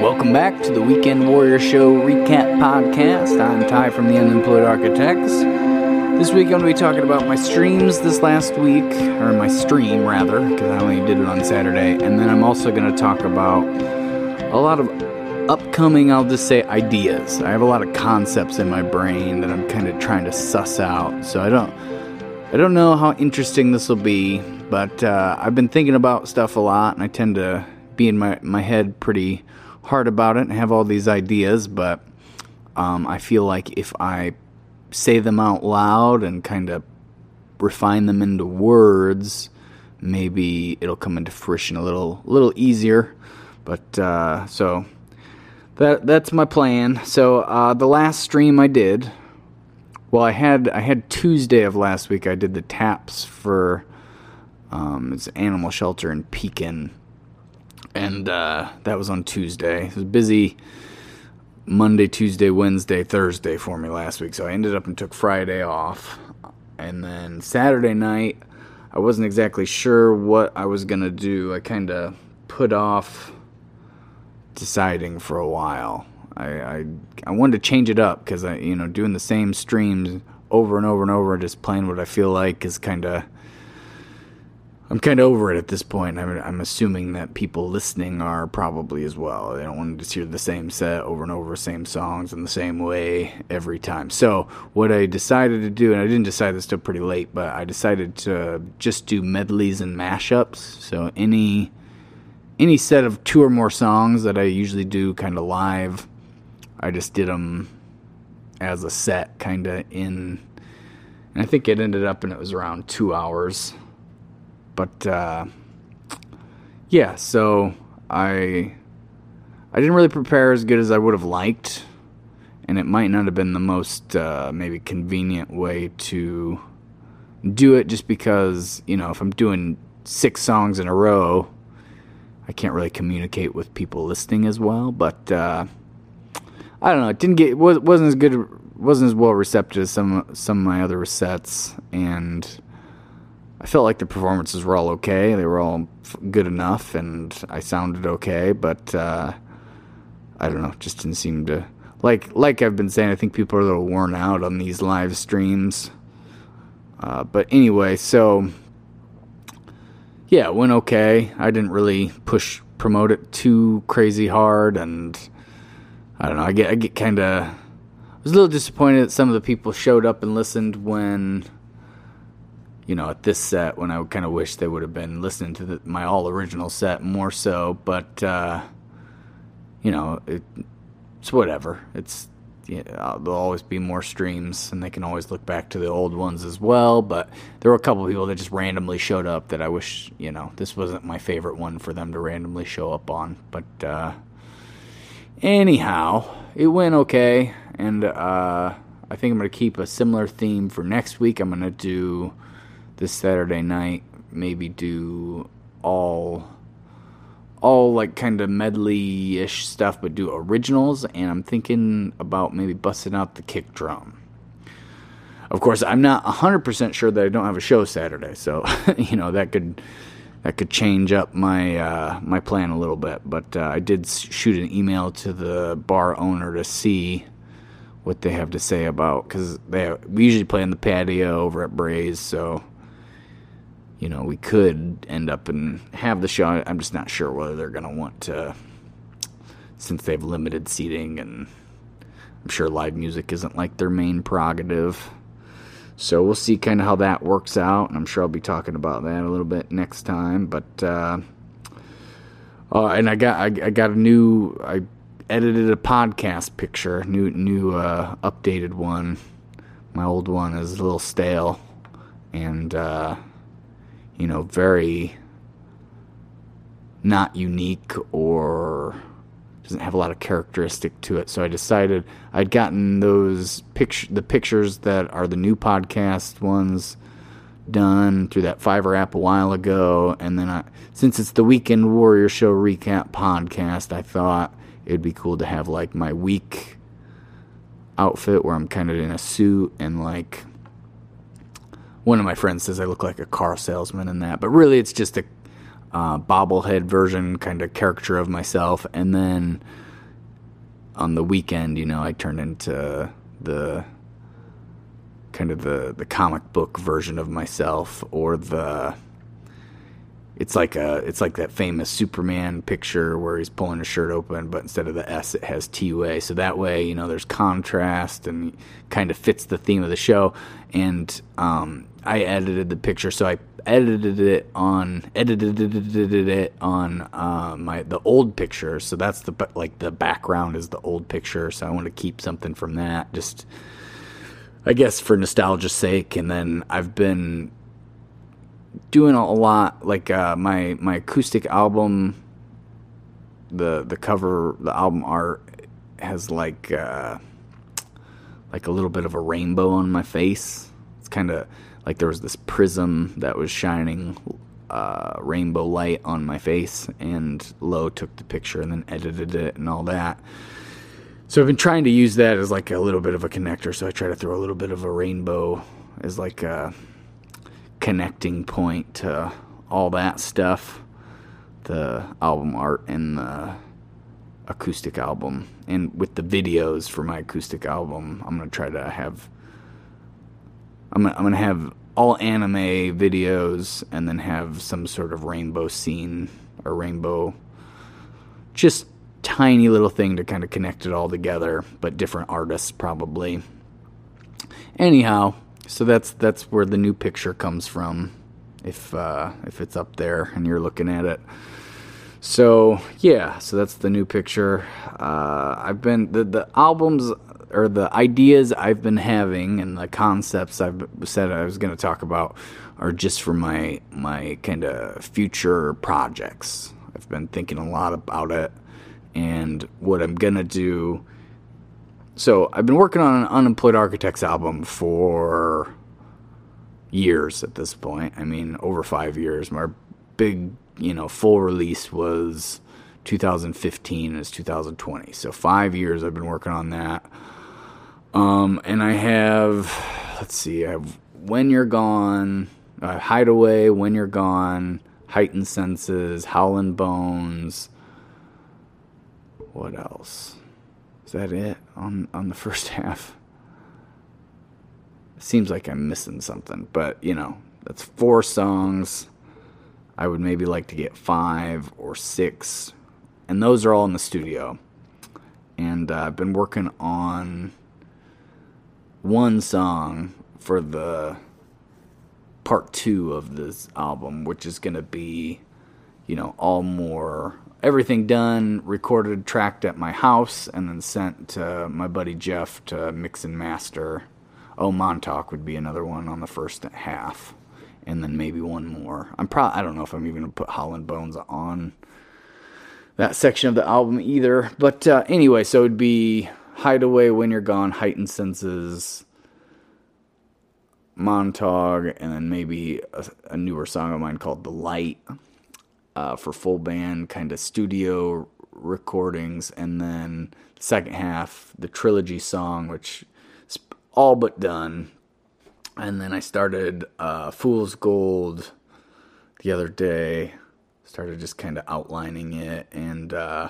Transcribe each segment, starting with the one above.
Welcome back to the Weekend Warrior Show Recap Podcast. I'm Ty from the Unemployed Architects. This week I'm going to be talking about my streams this last week, or my stream rather, because I only did it on Saturday. And then I'm also going to talk about a lot of upcoming, I'll just say, ideas. I have a lot of concepts in my brain that I'm kind of trying to suss out. So I don't, I don't know how interesting this will be, but uh, I've been thinking about stuff a lot, and I tend to be in my my head pretty hard about it and have all these ideas. But um, I feel like if I say them out loud and kind of refine them into words, maybe it'll come into fruition a little little easier. But uh, so that that's my plan. So uh, the last stream I did, well, I had I had Tuesday of last week. I did the taps for um, it's animal shelter in Pekin, and uh, that was on Tuesday. It was busy Monday, Tuesday, Wednesday, Thursday for me last week, so I ended up and took Friday off, and then Saturday night. I wasn't exactly sure what I was gonna do. I kind of put off deciding for a while. I, I, I wanted to change it up because I you know doing the same streams over and over and over, just playing what I feel like is kind of. I'm kind of over it at this point. I'm, I'm assuming that people listening are probably as well. They don't want to just hear the same set over and over, same songs in the same way every time. So what I decided to do, and I didn't decide this till pretty late, but I decided to just do medleys and mashups. So any any set of two or more songs that I usually do kind of live, I just did them as a set, kind of in. And I think it ended up and it was around two hours. But uh, yeah, so I I didn't really prepare as good as I would have liked, and it might not have been the most uh, maybe convenient way to do it, just because you know if I'm doing six songs in a row I can't really communicate with people listening as well. But uh, I don't know. It didn't get was wasn't as good wasn't as well receptive as some some of my other sets, and I felt like the performances were all okay. They were all good enough, and I sounded okay. But uh, I don't know. Just didn't seem to like like I've been saying. I think people are a little worn out on these live streams. Uh, but anyway, so yeah, it went okay. I didn't really push promote it too crazy hard, and I don't know. I get I get kind of I was a little disappointed that some of the people showed up and listened when you know at this set when I kind of wish they would have been listening to the, my all original set more so. But uh, you know it, it's whatever. It's uh, there'll always be more streams, and they can always look back to the old ones as well. But there were a couple people that just randomly showed up that I wish, you know, this wasn't my favorite one for them to randomly show up on. But uh, anyhow, it went okay, and uh, I think I'm going to keep a similar theme for next week. I'm going to do this Saturday night, maybe do all all like kind of medley ish stuff, but do originals. And I'm thinking about maybe busting out the kick drum. Of course, I'm not 100% sure that I don't have a show Saturday, so you know that could that could change up my uh, my plan a little bit. But uh, I did shoot an email to the bar owner to see what they have to say about because they we usually play in the patio over at Braze, so you know, we could end up and have the show. I'm just not sure whether they're going to want to, since they have limited seating, and I'm sure live music isn't like their main prerogative. So we'll see kind of how that works out, and I'm sure I'll be talking about that a little bit next time. But uh, uh, and I got I, I got a new I edited a podcast picture, new new uh, updated one. My old one is a little stale, and uh, you know, very not unique or doesn't have a lot of characteristic to it. So I decided I'd gotten those picture the pictures that are the new podcast ones done through that Fiverr app a while ago, and then I, since it's the Weekend Warrior Show recap podcast, I thought it'd be cool to have like my week outfit where I'm kind of in a suit and like one of my friends says I look like a car salesman in that, but really it's just a uh, bobblehead version, kind of caricature of myself. And then on the weekend, you know, I turned into the kind of the the comic book version of myself or the it's like a it's like that famous Superman picture where he's pulling his shirt open, but instead of the S, it has T way. So that way, you know, there's contrast and kind of fits the theme of the show. And um, I edited the picture, so I edited it on edited it on uh, my the old picture. So that's the like the background is the old picture. So I want to keep something from that, just I guess for nostalgia's sake. And then I've been doing a lot like uh, my my acoustic album the the cover the album art has like uh, like a little bit of a rainbow on my face it's kind of like there was this prism that was shining uh, rainbow light on my face and low took the picture and then edited it and all that. So i've been trying to use that as like a little bit of a connector. So i try to throw a little bit of a rainbow as like a connecting point to all that stuff. The album art and the acoustic album. And with the videos for my acoustic album i'm going to try to have I'm gonna, I'm gonna have all anime videos and then have some sort of rainbow scene or rainbow just tiny little thing to kind of connect it all together but different artists probably anyhow so that's that's where the new picture comes from, if uh, if it's up there and you're looking at it. So yeah, so that's the new picture. Uh, I've been the the albums or the ideas I've been having and the concepts I've said I was going to talk about are just for my my kind of future projects. I've been thinking a lot about it and what I'm going to do so I've been working on an Unemployed Architects album for years at this point. I mean, over five years. My big, you know, full release was 2015 and it's 2020. So five years I've been working on that. Um, and I have, let's see, I have When You're Gone, uh, Hideaway, When You're Gone, Heightened Senses, Howlin' Bones. What else? Is that it on on the first half? Seems like I'm missing something, but you know, that's four songs. I would maybe like to get five or six, and those are all in the studio. And uh, I've been working on one song for the part two of this album, which is going to be, you know, all more everything done, recorded, tracked at my house, and then sent to my buddy Jeff to mix and master. Oh, Montauk would be another one on the first half, and then maybe one more. I'm probably I don't know if I'm even gonna put Howlin' Bones on that section of the album either. But uh, anyway, so it'd be Hideaway, When You're Gone, Heightened Senses, Montauk, and then maybe a, a newer song of mine called The Light uh, for full band kind of studio recordings, and then the second half, the trilogy song, which is all but done. And then I started uh, Fool's Gold the other day. Started just kind of outlining it, and uh,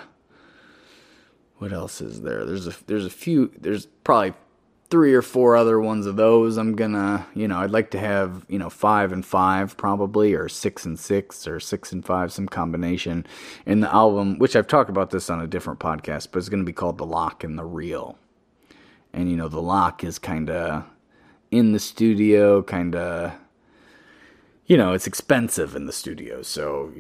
what else is there? There's a there's a few. There's probably three or four other ones of those. I'm gonna, you know, I'd like to have, you know, five and five probably, or six and six, or six and five, some combination in the album, which I've talked about this on a different podcast, but it's gonna be called The Lock and the Real. And, you know, The Lock is kind of in the studio, kind of, you know, it's expensive in the studio, so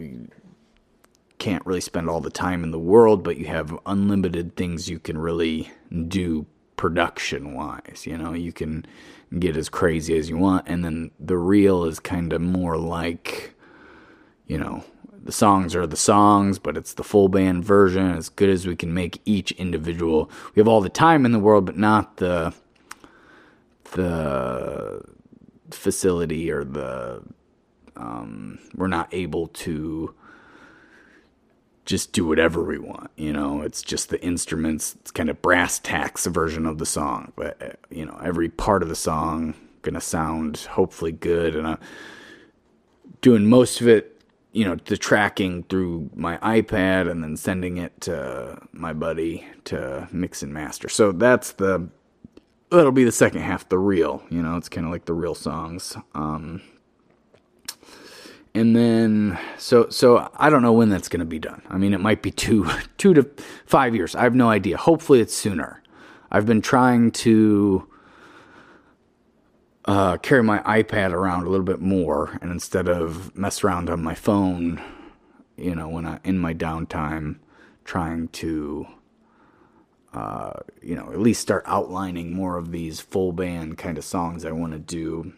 can't really spend all the time in the world, but you have unlimited things you can really do production wise. You know, you can get as crazy as you want, and then the real is kind of more like, you know, the songs are the songs, but it's the full band version as good as we can make each individual. We have all the time in the world, but not the the facility or the um, we're not able to just do whatever we want. You know, it's just the instruments. It's kind of brass tacks version of the song, but uh, you know, every part of the song gonna sound hopefully good, and I'm doing most of it you know, the tracking through my iPad and then sending it to my buddy to mix and master. So that's the that'll be the second half, the real. You know, it's kind of like the real songs. Um, and then so so I don't know when that's going to be done. I mean, it might be two two to five years. I have no idea. Hopefully, it's sooner. I've been trying to uh, carry my iPad around a little bit more, and instead of mess around on my phone, you know, when I in my downtime, trying to, uh, you know, at least start outlining more of these full band kind of songs I want to do.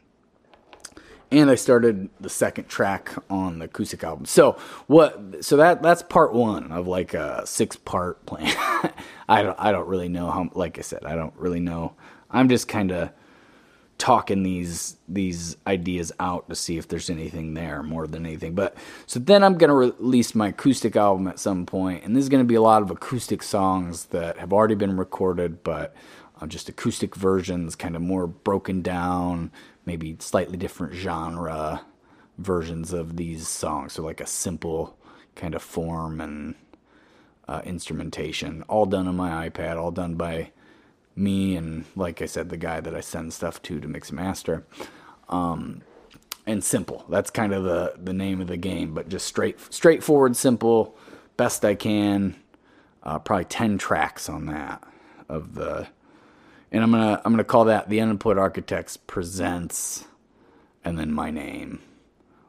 And I started the second track on the acoustic album. So what? So that that's part one of like a six part plan. I don't I don't really know how. Like I said, I don't really know. I'm just kind of talking these these ideas out to see if there's anything there more than anything. But so then I'm gonna release my acoustic album at some point, and there's gonna be a lot of acoustic songs that have already been recorded, but uh, just acoustic versions, kind of more broken down, maybe slightly different genre versions of these songs. So like a simple kind of form and uh, instrumentation, all done on my iPad, all done by me and like I said, the guy that I send stuff to to mix and master. Um, and simple. That's kind of the the name of the game, but just straight straightforward, simple, best I can. Uh, probably ten tracks on that of the, and I'm gonna I'm gonna call that the Unemployed Architects presents, and then my name,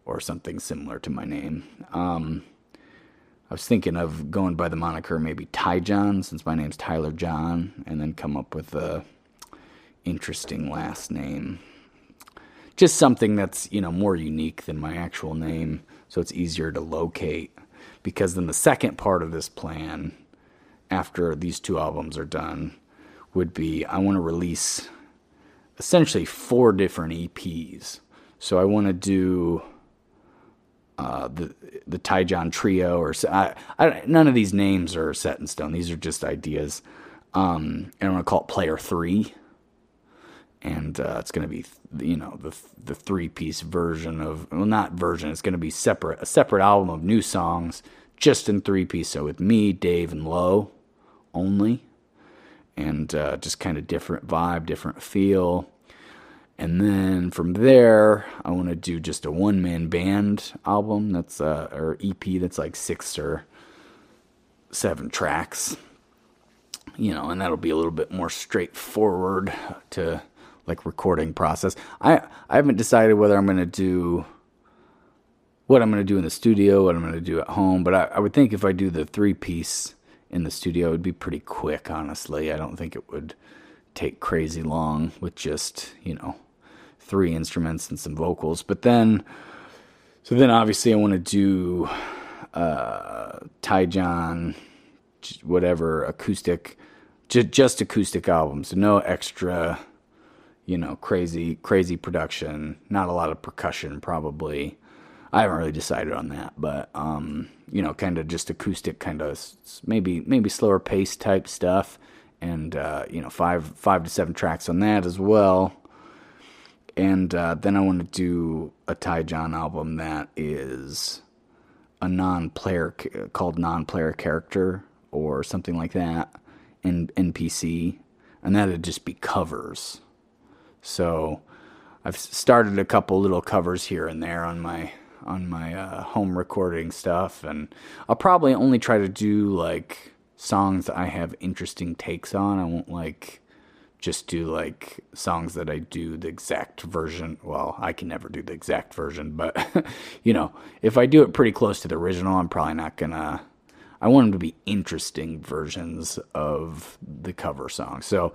or something similar to my name. Um, I was thinking of going by the moniker maybe Ty John, since my name's Tyler John, and then come up with a interesting last name. Just something that's, you know, more unique than my actual name, so it's easier to locate. Because then the second part of this plan, after these two albums are done, would be I want to release essentially four different EPs. So I want to do uh, the the Ty John Trio, or I, I, none of these names are set in stone. These are just ideas. Um, and I'm gonna call it Player Three, and uh, it's gonna be you know the the three piece version of well not version. It's gonna be separate a separate album of new songs, just in three piece. So with me, Dave, and Low only, and uh, just kind of different vibe, different feel. And then from there, I want to do just a one man band album that's uh, or EP that's like six or seven tracks. You know, and that'll be a little bit more straightforward to like recording process. I I haven't decided whether I'm going to do what I'm going to do in the studio, what I'm going to do at home, but I, I would think if I do the three piece in the studio, would be pretty quick, honestly. I don't think it would take crazy long with just, you know, three instruments and some vocals. But then, so then obviously I want to do uh, Ty John, whatever acoustic, just just acoustic albums. So no extra, you know, crazy crazy production. Not a lot of percussion probably. I haven't really decided on that, but um, you know, kind of just acoustic, kind of maybe maybe slower pace type stuff, and uh, you know, five five to seven tracks on that as well and uh, then I want to do a Ty John album that is a non-player called non-player character or something like that in NPC, and that'd just be covers. So I've started a couple little covers here and there on my on my uh, home recording stuff, and I'll probably only try to do like songs that I have interesting takes on. I won't like just do like songs that I do the exact version. Well, I can never do the exact version, but you know, if I do it pretty close to the original, I'm probably not gonna. I want them to be interesting versions of the cover song. So,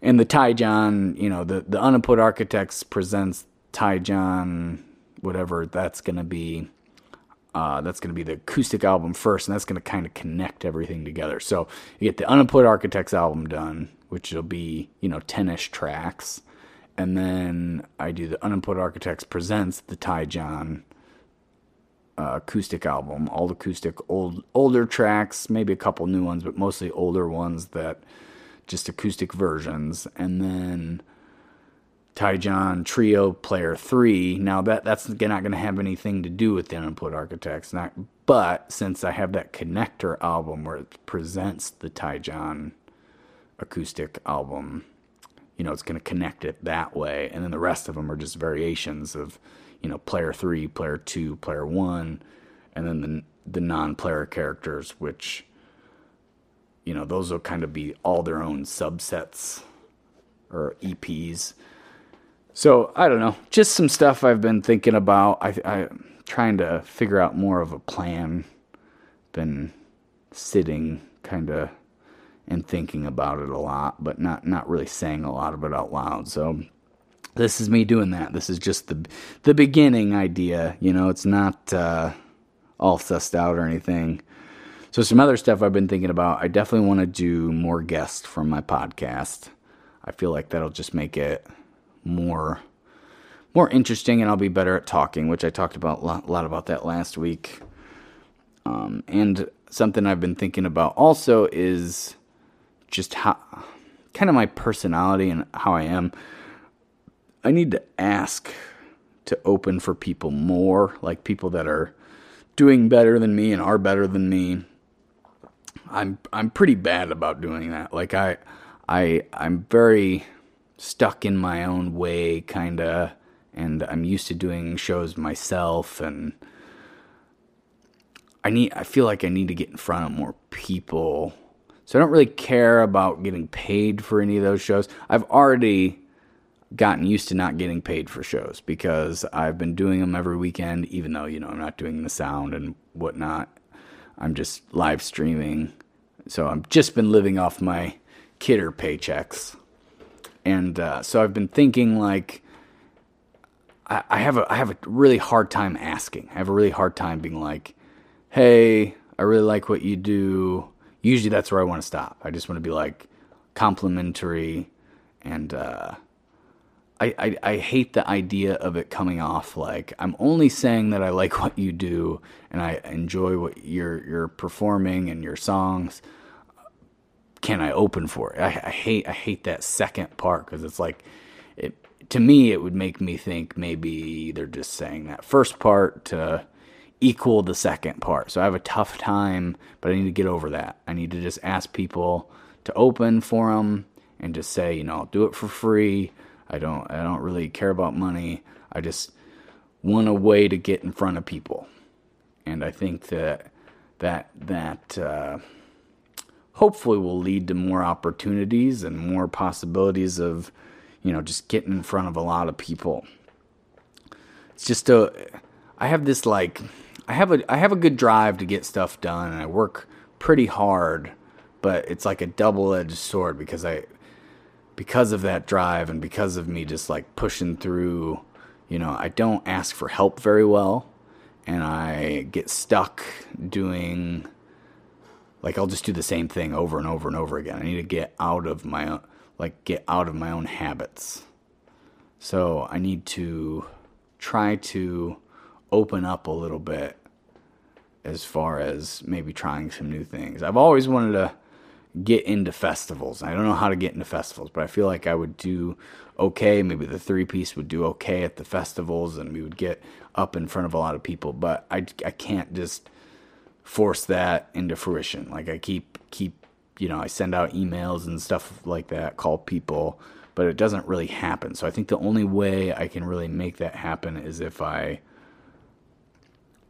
and the Ty John, you know, the the Unemployed Architects presents Ty John, whatever that's gonna be. Uh, that's going to be the acoustic album first, and that's going to kind of connect everything together. So you get the Unemployed Architects album done, which will be, you know, 10 ish tracks. And then I do the Unemployed Architects Presents the Ty John uh, acoustic album, all the acoustic, old older tracks, maybe a couple new ones, but mostly older ones that just acoustic versions. And then Ty John Trio Player 3. Now that that's not going to have anything to do with the Input Architects, not but since I have that connector album where it presents the Ty John acoustic album, you know, it's going to connect it that way and then the rest of them are just variations of, you know, player 3, player 2, player 1 and then the the non-player characters which you know, those will kind of be all their own subsets or EPs so I don't know, just some stuff I've been thinking about. I, I'm trying to figure out more of a plan. Been sitting kind of and thinking about it a lot, but not not really saying a lot of it out loud. So this is me doing that. This is just the the beginning idea. You know, it's not uh, all sussed out or anything. So some other stuff I've been thinking about. I definitely want to do more guests from my podcast. I feel like that'll just make it more more interesting and I'll be better at talking, which I talked about a lot, about that last week. Um, and something I've been thinking about also is just how kind of my personality and how I am. I need to ask to open for people more, like people that are doing better than me and are better than me. I'm I'm pretty bad about doing that. Like I I I'm very stuck in my own way, kind of, and I'm used to doing shows myself, and I need, I feel like I need to get in front of more people. So I don't really care about getting paid for any of those shows. I've already gotten used to not getting paid for shows because I've been doing them every weekend, even though, you know, I'm not doing the sound and whatnot. I'm just live streaming. So I've just been living off my kidder paychecks and uh, so I've been thinking like I, I have a I have a really hard time asking. I have a really hard time being like, "Hey, I really like what you do." Usually, that's where I want to stop. I just want to be like complimentary, and uh, I, I I hate the idea of it coming off like I'm only saying that I like what you do and I enjoy what you're you're performing and your songs can I open for it? I, I hate I hate that second part because it's like it to me it would make me think maybe they're just saying that first part to equal the second part. So I have a tough time, but I need to get over that. I need to just ask people to open for them and just say, you know, I'll do it for free. I don't I don't really care about money. I just want a way to get in front of people. And I think that that that uh, hopefully will lead to more opportunities and more possibilities of, you know, just getting in front of a lot of people. It's just a, I have this like, I have a, I have a good drive to get stuff done and I work pretty hard, but it's like a double-edged sword because I, because of that drive and because of me just like pushing through, you know, I don't ask for help very well and I get stuck doing like I'll just do the same thing over and over and over again. I need to get out of my own, like get out of my own habits. So I need to try to open up a little bit as far as maybe trying some new things. I've always wanted to get into festivals. I don't know how to get into festivals, but I feel like I would do okay. Maybe the three piece would do okay at the festivals and we would get up in front of a lot of people, but I, I can't just force that into fruition. Like I keep keep you know I send out emails and stuff like that, call people, but it doesn't really happen. So I think the only way I can really make that happen is if I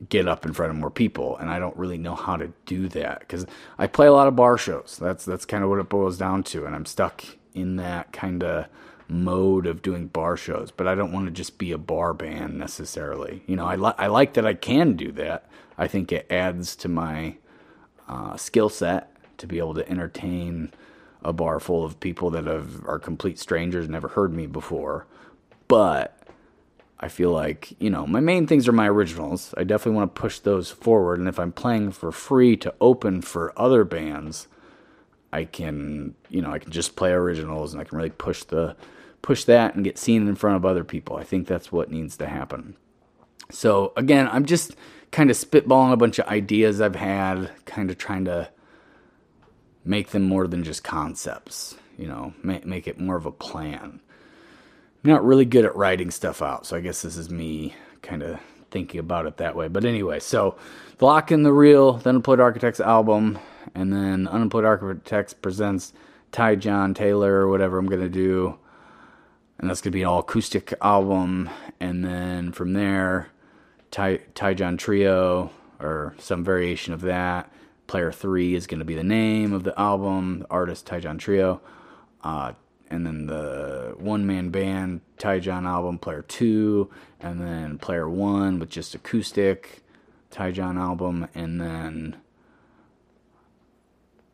get up in front of more people and I don't really know how to do that cuz I play a lot of bar shows. That's that's kind of what it boils down to and I'm stuck in that kind of mode of doing bar shows, but I don't want to just be a bar band necessarily. You know, I li- I like that I can do that. I think it adds to my uh, skill set to be able to entertain a bar full of people that have are complete strangers, never heard me before. But I feel like, you know, my main things are my originals. I definitely want to push those forward. And if I'm playing for free to open for other bands, I can, you know, I can just play originals and I can really push the push that and get seen in front of other people. I think that's what needs to happen. So again, I'm just kind of spitballing a bunch of ideas I've had, kind of trying to make them more than just concepts, you know, make, make it more of a plan. I'm not really good at writing stuff out, so I guess this is me kind of thinking about it that way. But anyway, so the Lock in the Reel, the Unemployed Architects album, and then Unemployed Architects presents Ty John Taylor or whatever I'm gonna do, and that's gonna be an all acoustic album. And then from there, Ty Ty Trio or some variation of that. Player three is gonna be the name of the album. The artist John Trio. Uh, and then the one man band John album, Player Two, and then Player One with just acoustic John album, and then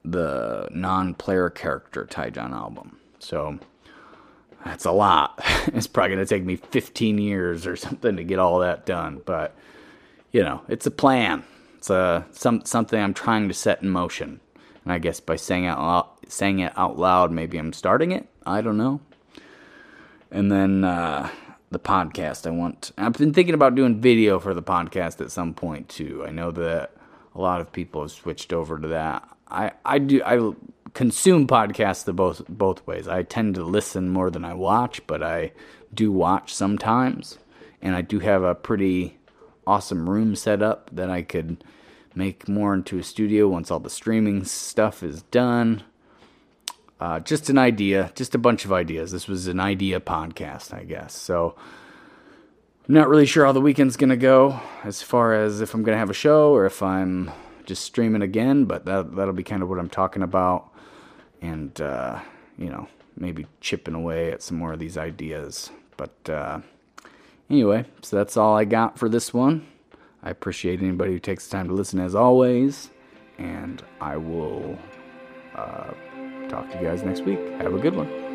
the non player character John album. So that's a lot. it's probably going to take me 15 years or something to get all that done, but you know, it's a plan. It's a some something I'm trying to set in motion. And I guess by saying it out, saying it out loud, maybe I'm starting it. I don't know. And then uh, the podcast. I want. I've been thinking about doing video for the podcast at some point too. I know that a lot of people have switched over to that. I I do I consume podcasts the both both ways. I tend to listen more than I watch, but I do watch sometimes, and I do have a pretty awesome room set up that I could make more into a studio once all the streaming stuff is done. Uh, just an idea, just a bunch of ideas. This was an idea podcast, I guess. So I'm not really sure how the weekend's gonna go as far as if I'm gonna have a show or if I'm just streaming again. But that that'll be kind of what I'm talking about, and uh, you know maybe chipping away at some more of these ideas. But uh, anyway, so that's all I got for this one. I appreciate anybody who takes the time to listen as always, and I will uh, talk to you guys next week. Have a good one.